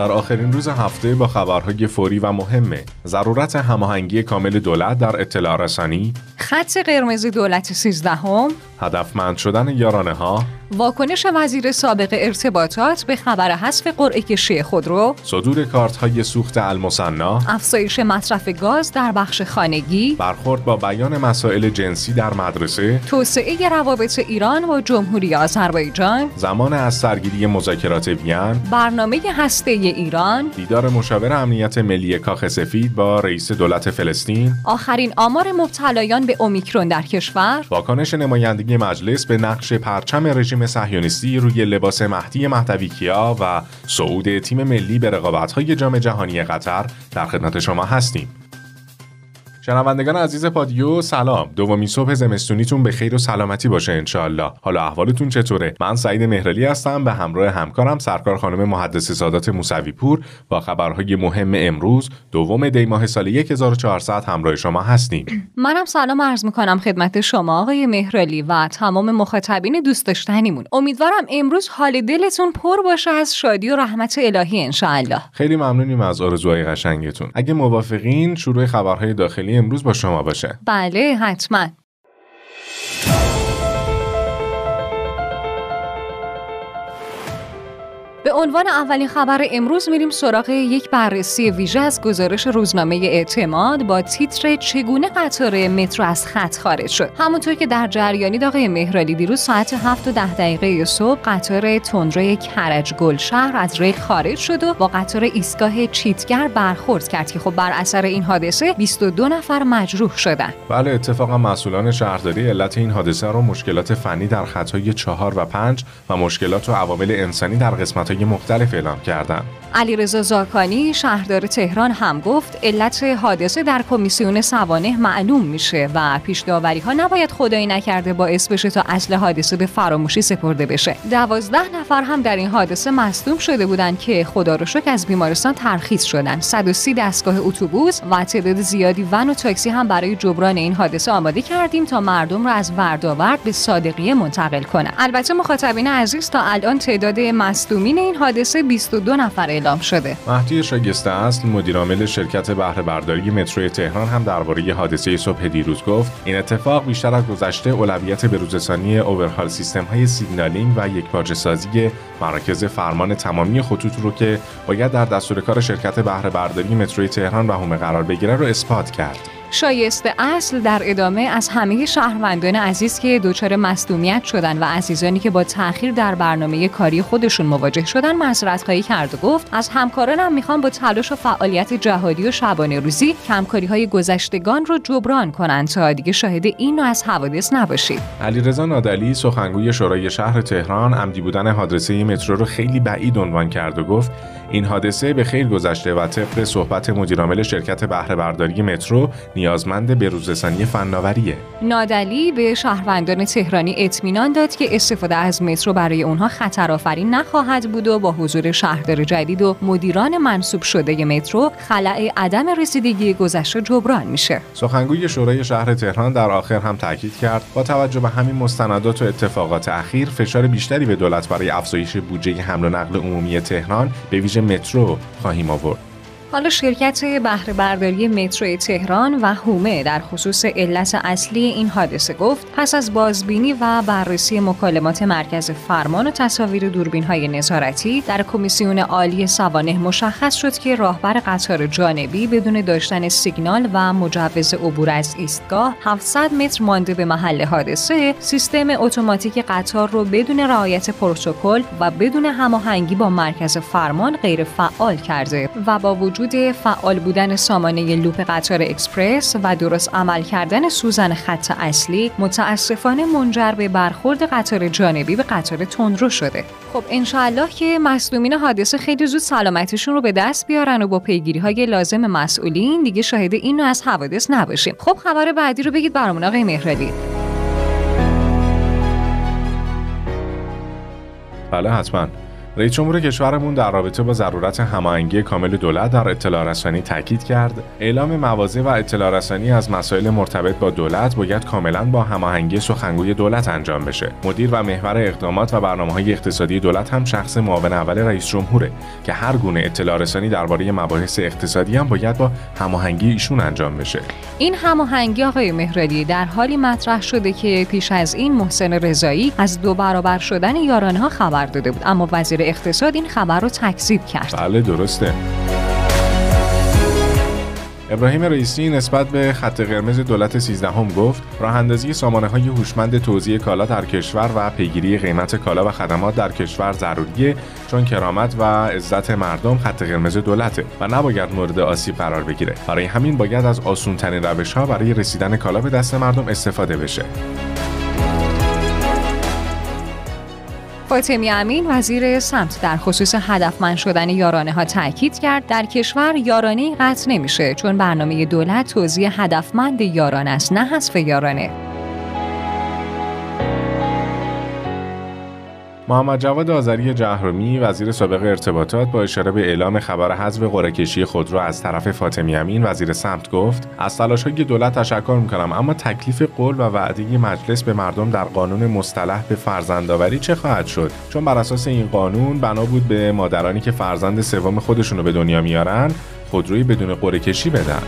در آخرین روز هفته با خبرهای فوری و مهمه. ضرورت هماهنگی کامل دولت در اطلاع رسانی. خط قرمز دولت 13 هم هدفمند شدن یارانه ها واکنش وزیر سابق ارتباطات به خبر حذف قرعه کشی خودرو صدور کارت های سوخت المصنا افزایش مصرف گاز در بخش خانگی. برخورد با بیان مسائل جنسی در مدرسه. توسعه روابط ایران با جمهوری آذربایجان. زمان از سرگیری مذاکرات وین. برنامه هسته ایران. دیدار مشاور امنیت ملی کاخ سفید با رئیس دولت فلسطین. آخرین آمار مبتلایان به اومیکرون در کشور. واکنش نمایندگی مجلس به نقش پرچم رژیم صهیونیستی روی لباس مهدی مهدوی کیا و صعود تیم ملی به رقابت‌های جام جهانی قطر در خدمت شما هستیم. شنوندگان عزیز پادیو سلام. دومین صبح زمستونیتون به خیر و سلامتی باشه انشالله حالا احوالتون چطوره؟ من سعید مهرلی هستم به همراه همکارم سرکار خانم محدث سادات موسوی پور با خبرهای مهم امروز دوم دی ماه سال 1400 همراه شما هستیم. منم سلام عرض می‌کنم خدمت شما آقای مهرلی و تمام مخاطبین دوست داشتنیمون. امیدوارم امروز حال دلتون پر باشه از شادی و رحمت الهی انشالله خیلی ممنونیم از آرزوهای قشنگتون. اگه موافقین شروع خبرهای داخلی امروز با شما باشه. بله حتما. به عنوان اولین خبر امروز میریم سراغ یک بررسی ویژه از گزارش روزنامه اعتماد با تیتر چگونه قطار مترو از خط خارج شد. همونطور که در جریانی آقای مهرالی دیروز ساعت 7 و 10 دقیقه صبح قطار تندروی کرج گل شهر از ریل خارج شد و با قطار ایستگاه چیتگر برخورد کرد که خب بر اثر این حادثه 22 نفر مجروح شدند. بله اتفاقا مسئولان شهرداری علت این حادثه رو مشکلات فنی در خطای 4 و 5 و مشکلات و عوامل انسانی در قسمت مختلف اعلام کردند. علیرضا زاکانی شهردار تهران هم گفت علت حادثه در کمیسیون سوانه معلوم میشه و پیش داوری ها نباید خدایی نکرده باعث بشه تا اصل حادثه به فراموشی سپرده بشه. دوازده نفر هم در این حادثه مصدوم شده بودند که خدا رو شکر از بیمارستان ترخیص شدن. 130 دستگاه اتوبوس و تعداد زیادی ون و تاکسی هم برای جبران این حادثه آماده کردیم تا مردم رو از وردآورد به صادقیه منتقل کنه البته مخاطبین عزیز تا الان تعداد مصدومین این حادثه 22 نفر اعلام شده. مهدی شاگسته اصل مدیرعامل شرکت بهره برداری مترو تهران هم درباره حادثه صبح دیروز گفت این اتفاق بیشتر از گذشته اولویت به روزرسانی اوورهال سیستم های سیگنالینگ و یک سازی مراکز فرمان تمامی خطوط رو که باید در دستور کار شرکت بهره برداری مترو تهران و هومه قرار بگیره رو اثبات کرد. شایسته اصل در ادامه از همه شهروندان عزیز که دچار مصدومیت شدن و عزیزانی که با تاخیر در برنامه کاری خودشون مواجه شدن معذرت خواهی کرد و گفت از همکارانم می‌خوام با تلاش و فعالیت جهادی و شبانه روزی کمکاری های گذشتگان رو جبران کنند تا دیگه شاهد این نوع از حوادث نباشید. علیرضا نادلی سخنگوی شورای شهر تهران عمدی بودن حادثه مترو رو خیلی بعید عنوان کرد و گفت این حادثه به خیر گذشته و طبق صحبت مدیرعامل شرکت بهره برداری مترو نیازمند به روزرسانی فناوریه. نادلی به شهروندان تهرانی اطمینان داد که استفاده از مترو برای اونها خطرآفرین نخواهد بود و با حضور شهردار جدید و مدیران منصوب شده مترو خلع عدم رسیدگی گذشته جبران میشه. سخنگوی شورای شهر تهران در آخر هم تاکید کرد با توجه به همین مستندات و اتفاقات اخیر فشار بیشتری به دولت برای افزایش بودجه حمل و نقل عمومی تهران به ویژه مترو خواهیم آورد. حالا شرکت بهره برداری مترو تهران و هومه در خصوص علت اصلی این حادثه گفت پس از بازبینی و بررسی مکالمات مرکز فرمان و تصاویر دوربین های نظارتی در کمیسیون عالی سوانه مشخص شد که راهبر قطار جانبی بدون داشتن سیگنال و مجوز عبور از ایستگاه 700 متر مانده به محل حادثه سیستم اتوماتیک قطار رو بدون رعایت پروتکل و بدون هماهنگی با مرکز فرمان غیر فعال کرده و با وجود وجود فعال بودن سامانه لوپ قطار اکسپرس و درست عمل کردن سوزن خط اصلی متاسفانه منجر به برخورد قطار جانبی به قطار تندرو شده. خب انشاءالله که مصدومین حادثه خیلی زود سلامتیشون رو به دست بیارن و با پیگیری های لازم مسئولین دیگه شاهد این از حوادث نباشیم. خب خبر بعدی رو بگید برامون آقای مهرالی بله حتما. رئیس جمهور کشورمون در رابطه با ضرورت هماهنگی کامل دولت در اطلاع رسانی تاکید کرد. اعلام مواضع و اطلاع رسانی از مسائل مرتبط با دولت باید کاملا با هماهنگی سخنگوی دولت انجام بشه. مدیر و محور اقدامات و برنامه های اقتصادی دولت هم شخص معاون اول رئیس جمهوره که هر گونه اطلاع رسانی درباره مباحث اقتصادی هم باید با هماهنگی ایشون انجام بشه. این هماهنگی آقای مهرادی در حالی مطرح شده که پیش از این محسن رضایی از دو برابر شدن یارانه ها خبر داده بود. اما وزیر اقتصاد این خبر رو تکذیب کرد. بله درسته. ابراهیم رئیسی نسبت به خط قرمز دولت 13 هم گفت راه اندازی سامانه های هوشمند توزیع کالا در کشور و پیگیری قیمت کالا و خدمات در کشور ضروریه چون کرامت و عزت مردم خط قرمز دولته و نباید مورد آسیب قرار بگیره. برای همین باید از آسون ترین روش ها برای رسیدن کالا به دست مردم استفاده بشه. فاطمی امین وزیر سمت در خصوص هدفمند شدن یارانه ها تاکید کرد در کشور یارانه قطع نمیشه چون برنامه دولت توزیع هدفمند یارانه است نه حذف یارانه. محمد جواد آذری جهرومی وزیر سابق ارتباطات با اشاره به اعلام خبر حذف قرعه خودرو از طرف فاطمی امین وزیر سمت گفت. از تلاش های دولت تشکر می‌کنم اما تکلیف قول و وعده مجلس به مردم در قانون مصطلح به فرزندآوری چه خواهد شد؟ چون بر اساس این قانون بنا بود به مادرانی که فرزند سوم خودشون رو به دنیا میارن خودروی بدون قرعه کشی بدن.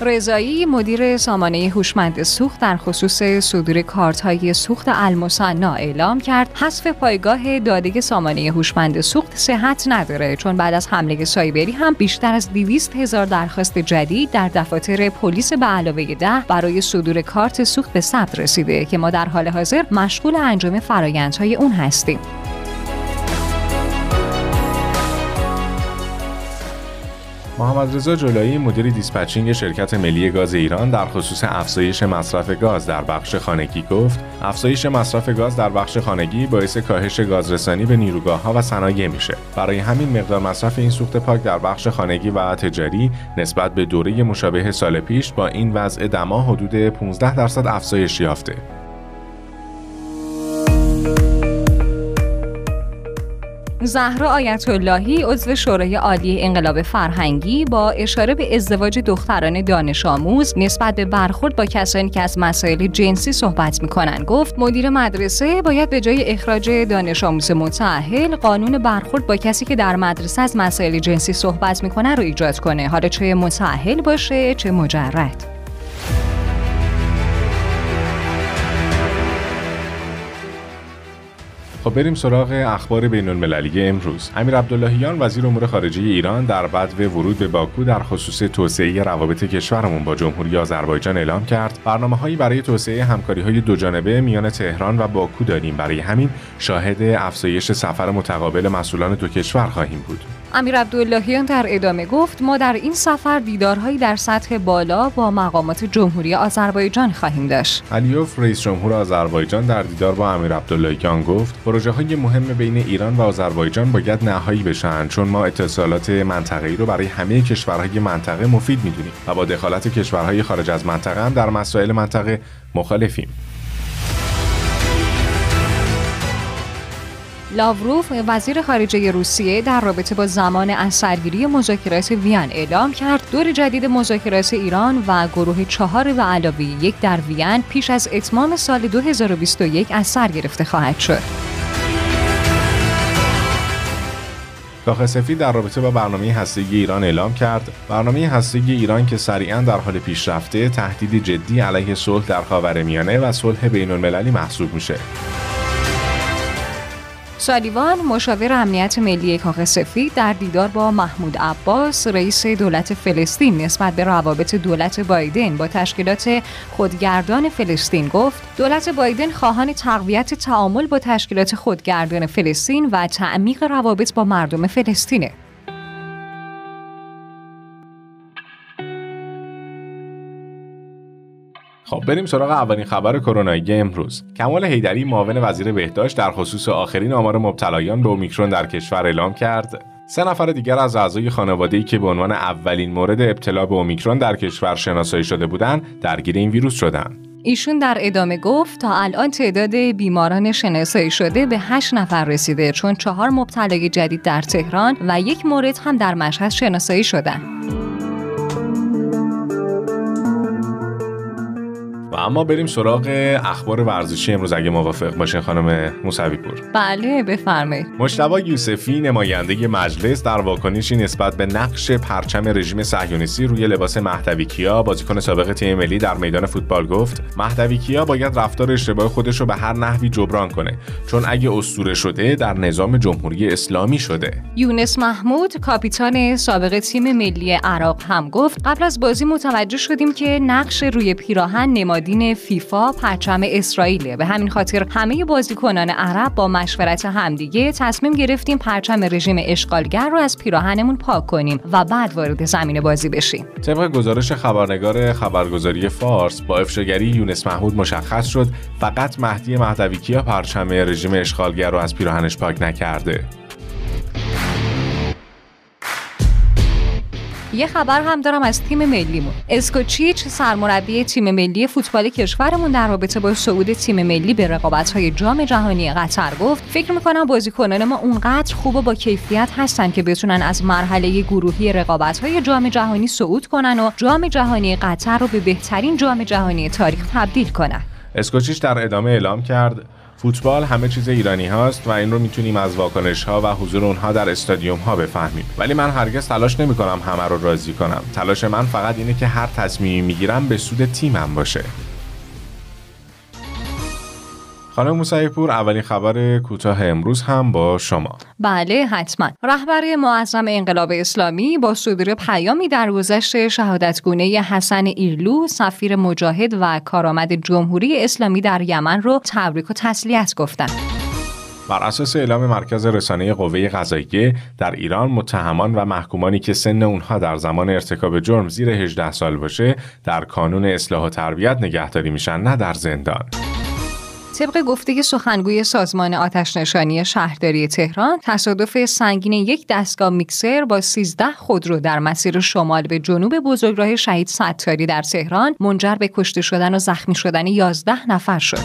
رضایی مدیر سامانه هوشمند سوخت در خصوص صدور کارت های سوخت المصنا اعلام کرد حذف پایگاه داده سامانه هوشمند سوخت صحت نداره چون بعد از حمله سایبری هم بیشتر از 200 هزار درخواست جدید در دفاتر پلیس به علاوه ده برای صدور کارت سوخت به ثبت رسیده که ما در حال حاضر مشغول انجام فرایندهای اون هستیم. محمد رضا جلایی مدیر دیسپچینگ شرکت ملی گاز ایران در خصوص افزایش مصرف گاز در بخش خانگی گفت افزایش مصرف گاز در بخش خانگی باعث کاهش گازرسانی به نیروگاه ها و صنایع میشه. برای همین مقدار مصرف این سوخت پاک در بخش خانگی و تجاری نسبت به دوره مشابه سال پیش با این وضع دما حدود 15 درصد افزایش یافته. زهرا آیت اللهی عضو شورای عالی انقلاب فرهنگی با اشاره به ازدواج دختران دانش آموز نسبت به برخورد با کسانی که از مسائل جنسی صحبت می‌کنن. گفت مدیر مدرسه باید به جای اخراج دانش آموز متأهل قانون برخورد با کسی که در مدرسه از مسائل جنسی صحبت می‌کنه رو ایجاد کنه. حالا چه متأهل باشه چه مجرد. خب بریم سراغ اخبار بین المللی امروز. امیر عبداللهیان وزیر امور خارجه ایران در بعد ورود به باکو در خصوص توسعه روابط کشورمون با جمهوری آذربایجان اعلام کرد. برنامه هایی برای توسعه همکاری های دو جانبه میان تهران و باکو داریم. برای همین شاهد افزایش سفر متقابل مسئولان دو کشور خواهیم بود. امیر عبداللهیان در ادامه گفت ما در این سفر دیدارهایی در سطح بالا با مقامات جمهوری آذربایجان خواهیم داشت. علیوف رئیس جمهور آذربایجان در دیدار با امیر عبداللهیان گفت پروژه های مهم بین ایران و آذربایجان باید نهایی بشن چون ما اتصالات منطقه‌ای رو برای همه کشورهای منطقه مفید می‌دونیم و با دخالت کشورهای خارج از منطقه هم در مسائل منطقه مخالفیم. لاوروف وزیر خارجه روسیه در رابطه با زمان از سرگیری مذاکرات وین اعلام کرد دور جدید مذاکرات ایران و گروه چهار و علاوه یک در وین پیش از اتمام سال 2021 از سر گرفته خواهد شد. کاخ سفید در رابطه با برنامه هستگی ایران اعلام کرد برنامه هستگی ایران که سریعا در حال پیشرفته تهدید جدی علیه صلح در خاورمیانه و صلح بین المللی محسوب میشه. سالیوان مشاور امنیت ملی کاخ سفید در دیدار با محمود عباس رئیس دولت فلسطین نسبت به روابط دولت بایدن. با تشکیلات خودگردان فلسطین گفت دولت بایدن خواهان تقویت تعامل با تشکیلات خودگردان فلسطین و تعمیق روابط با مردم فلسطینه. خب بریم سراغ اولین خبر کرونایی امروز. کمال حیدری معاون وزیر بهداشت در خصوص آخرین آمار مبتلایان به اومیکرون در کشور اعلام کرد. سه نفر دیگر از اعضای خانواده‌ای که به عنوان اولین مورد ابتلا به اومیکرون در کشور شناسایی شده بودند درگیر این ویروس شدند. ایشون در ادامه گفت تا الان تعداد بیماران شناسایی شده به 8 نفر رسیده چون چهار مبتلای جدید در تهران و یک مورد هم در مشهد شناسایی شدن. اما بریم سراغ اخبار ورزشی امروز اگه موافق باشین خانم موسوی پور بله بفرمایید مشتبا یوسفی نماینده مجلس در واکنشی نسبت به نقش پرچم رژیم صهیونیستی روی لباس مهدوی کیا بازیکن سابق تیم ملی در میدان فوتبال گفت مهدوی کیا باید رفتار اشتباه خودش رو به هر نحوی جبران کنه چون اگه اسطوره شده در نظام جمهوری اسلامی شده یونس محمود کاپیتان سابق تیم ملی عراق هم گفت قبل از بازی متوجه شدیم که نقش روی پیراهن نمادین فیفا پرچم اسرائیل به همین خاطر همه بازیکنان عرب با مشورت همدیگه تصمیم گرفتیم پرچم رژیم اشغالگر رو از پیراهنمون پاک کنیم و بعد وارد زمین بازی بشیم. طبق گزارش خبرنگار خبرگزاری فارس با افشاگری یونس محمود مشخص شد فقط مهدی مهدوی کیا پرچم رژیم اشغالگر رو از پیراهنش پاک نکرده. یه خبر هم دارم از تیم ملیمون. اسکوچیچ سرمربی تیم ملی فوتبال کشورمون در رابطه با صعود تیم ملی به رقابت‌های جام جهانی قطر گفت فکر می‌کنم بازیکنان ما اونقدر خوب و با کیفیت هستن که بتونن از مرحله گروهی رقابت‌های جام جهانی صعود کنن و جام جهانی قطر رو به بهترین جام جهانی تاریخ تبدیل کنن. اسکوچیچ در ادامه اعلام کرد فوتبال همه چیز ایرانی هاست و این رو می‌تونیم از واکنش ها و حضور اونها در استادیوم ها بفهمیم. ولی من هرگز تلاش نمی کنم همه رو راضی کنم. تلاش من فقط اینه که هر تصمیمی می‌گیرم به سود تیمم باشه. خانم موسعی پور اولین خبر کوتاه امروز هم با شما. بله حتما. رهبر معظم انقلاب اسلامی با صدور پیامی در گذشت شهادتگونه حسن ایرلو سفیر مجاهد و کارآمد جمهوری اسلامی در یمن رو تبریک و تسلیت گفتند. بر اساس اعلام مرکز رسانه قوه قضاییه در ایران متهمان و محکومانی که سن اونها در زمان ارتکاب جرم زیر 18 سال باشه در کانون اصلاح و تربیت نگهداری میشن نه در زندان. طبق گفته سخنگوی سازمان آتش نشانی شهرداری تهران تصادف سنگین یک دستگاه میکسر با 13 خودرو در مسیر شمال به جنوب بزرگراه شهید ستاری در تهران منجر به کشته شدن و زخمی شدن 11 نفر شد.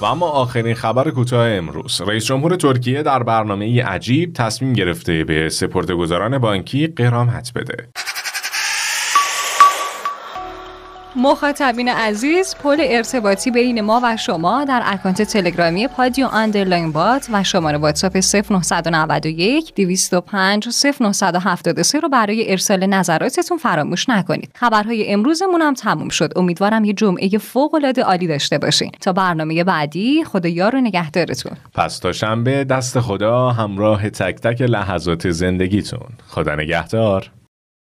و اما آخرین خبر کوتاه امروز رئیس جمهور ترکیه در برنامه عجیب تصمیم گرفته به سپردهگذاران بانکی قرامت بده مخاطبین عزیز پل ارتباطی بین ما و شما در اکانت تلگرامی پادیو underline bot و شماره واتساپ 0991 205 0973 رو برای ارسال نظراتتون فراموش نکنید. خبرهای امروزمون هم تموم شد. امیدوارم یه جمعه فوق العاده عالی داشته باشین. تا برنامه بعدی خدا یار و نگهدارتون. پس تا شنبه دست خدا همراه تک تک لحظات زندگیتون. خدا نگهدار.